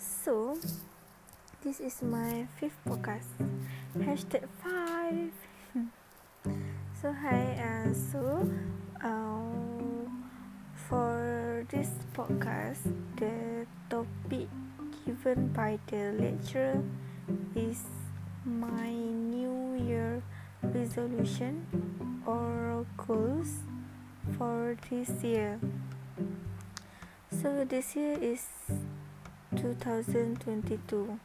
So, this is my fifth podcast. Hashtag five. so hi, uh, so uh, for this podcast, the topic given by the lecturer is my New Year resolution or goals for this year. So this year is 2022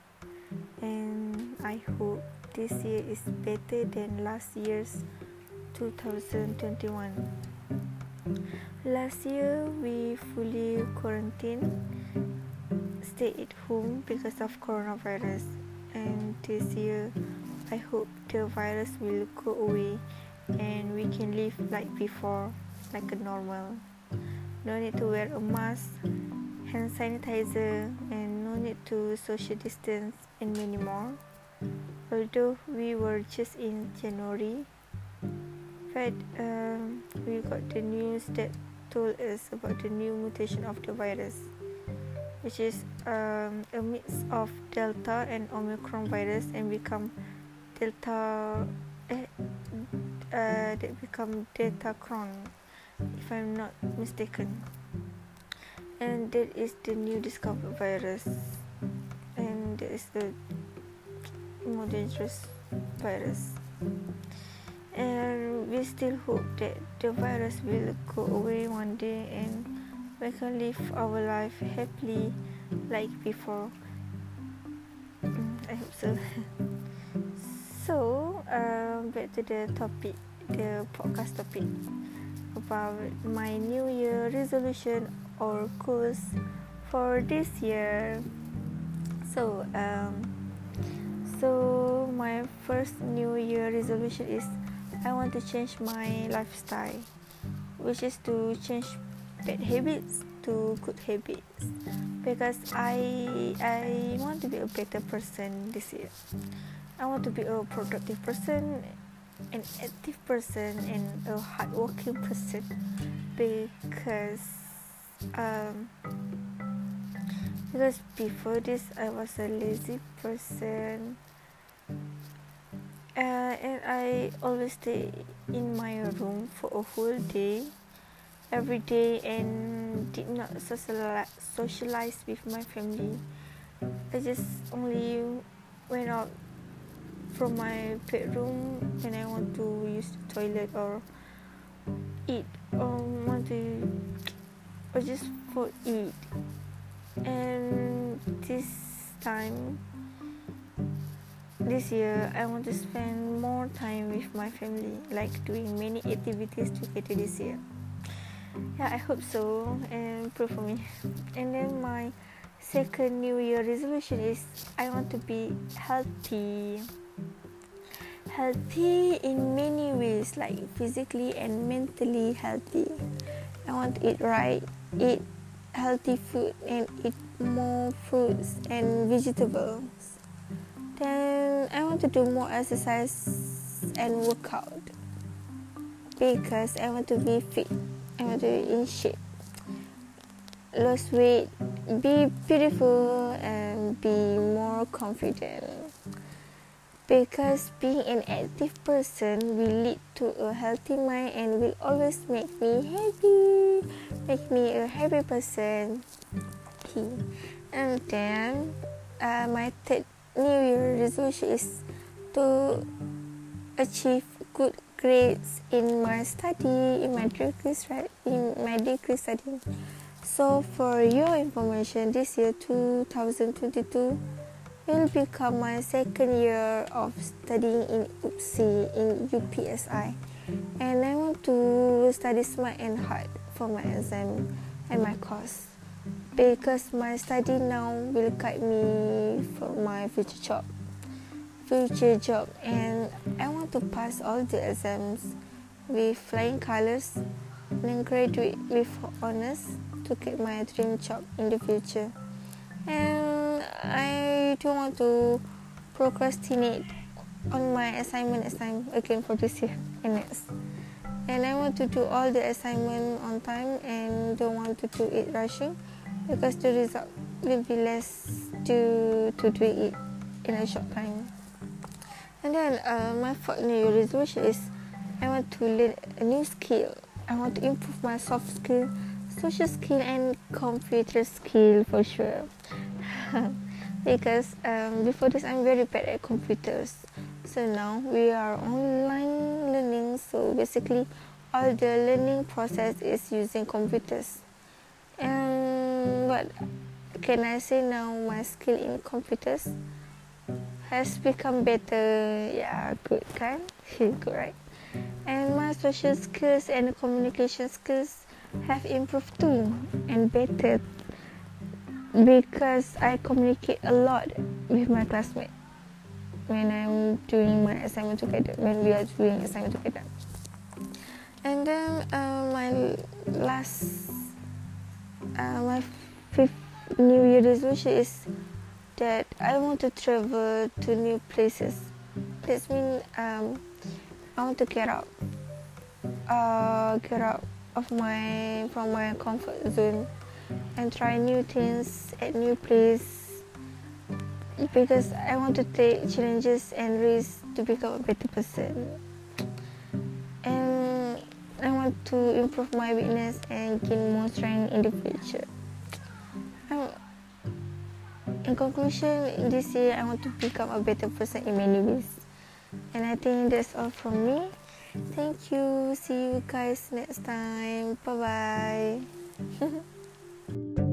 and I hope this year is better than last year's 2021 last year we fully quarantined stay at home because of coronavirus and this year I hope the virus will go away and we can live like before like a normal. No need to wear a mask hand sanitizer and no need to social distance and many more. Although we were just in January, but um, we got the news that told us about the new mutation of the virus, which is um, a mix of Delta and Omicron virus and become Delta. Eh, uh, that become Delta Cron, if I'm not mistaken and that is the new discovered virus. And that is the more dangerous virus. And we still hope that the virus will go away one day and we can live our life happily like before. Mm, I hope so. So um, back to the topic the podcast topic about my new year resolution or goals for this year. So um so my first new year resolution is i want to change my lifestyle which is to change bad habits to good habits because i i want to be a better person this year. I want to be a productive person an active person and a hardworking person because um, because before this I was a lazy person. Uh, and I always stay in my room for a whole day every day and did not socialize, socialize with my family. I just only went out from my bedroom when I want to use the toilet or eat or want to or just for eat. And this time this year I want to spend more time with my family like doing many activities together this year. Yeah I hope so and pray for me. And then my second new year resolution is I want to be healthy. Healthy in many ways like physically and mentally healthy. I want to eat right eat healthy food and eat more fruits and vegetables. Then I want to do more exercise and workout. Because I want to be fit. I want to be in shape. Lose weight be beautiful and be more confident because being an active person will lead to a healthy mind and will always make me happy make me a happy person. And then uh, my third new year resolution is to achieve good grades in my study in my degree in my degree study. So for your information this year 2022 will become my second year of studying in UPSI in UPSI and I want to study smart and hard for my exam and my course. Because my study now will guide me for my future job. Future job. And I want to pass all the exams with flying colors and graduate with honors to get my dream job in the future. And I don't want to procrastinate on my assignment assignment again for this year and next. And I want to do all the assignment on time and don't want to do it rushing because the result will be less to to do it in a short time. And then uh, my fourth New resolution is I want to learn a new skill. I want to improve my soft skill, social skill, and computer skill for sure. because um, before this, I'm very bad at computers. So now we are online learning. So basically, all the learning process is using computers. And what can I say now? My skill in computers has become better. Yeah, good, kan? good, right? And my social skills and communication skills have improved too and better because I communicate a lot with my classmates when I'm doing my assignment together, when we are doing assignment together. And then uh, my last, uh, my fifth New Year resolution is that I want to travel to new places. This means um, I want to get out, uh, get out of my from my comfort zone and try new things at new place because I want to take challenges and risks to become a better person. And I want to improve my weakness and gain more strength in the future. I'm, in conclusion, this year I want to become a better person in many ways. And I think that's all from me. Thank you. See you guys next time. Bye bye bye.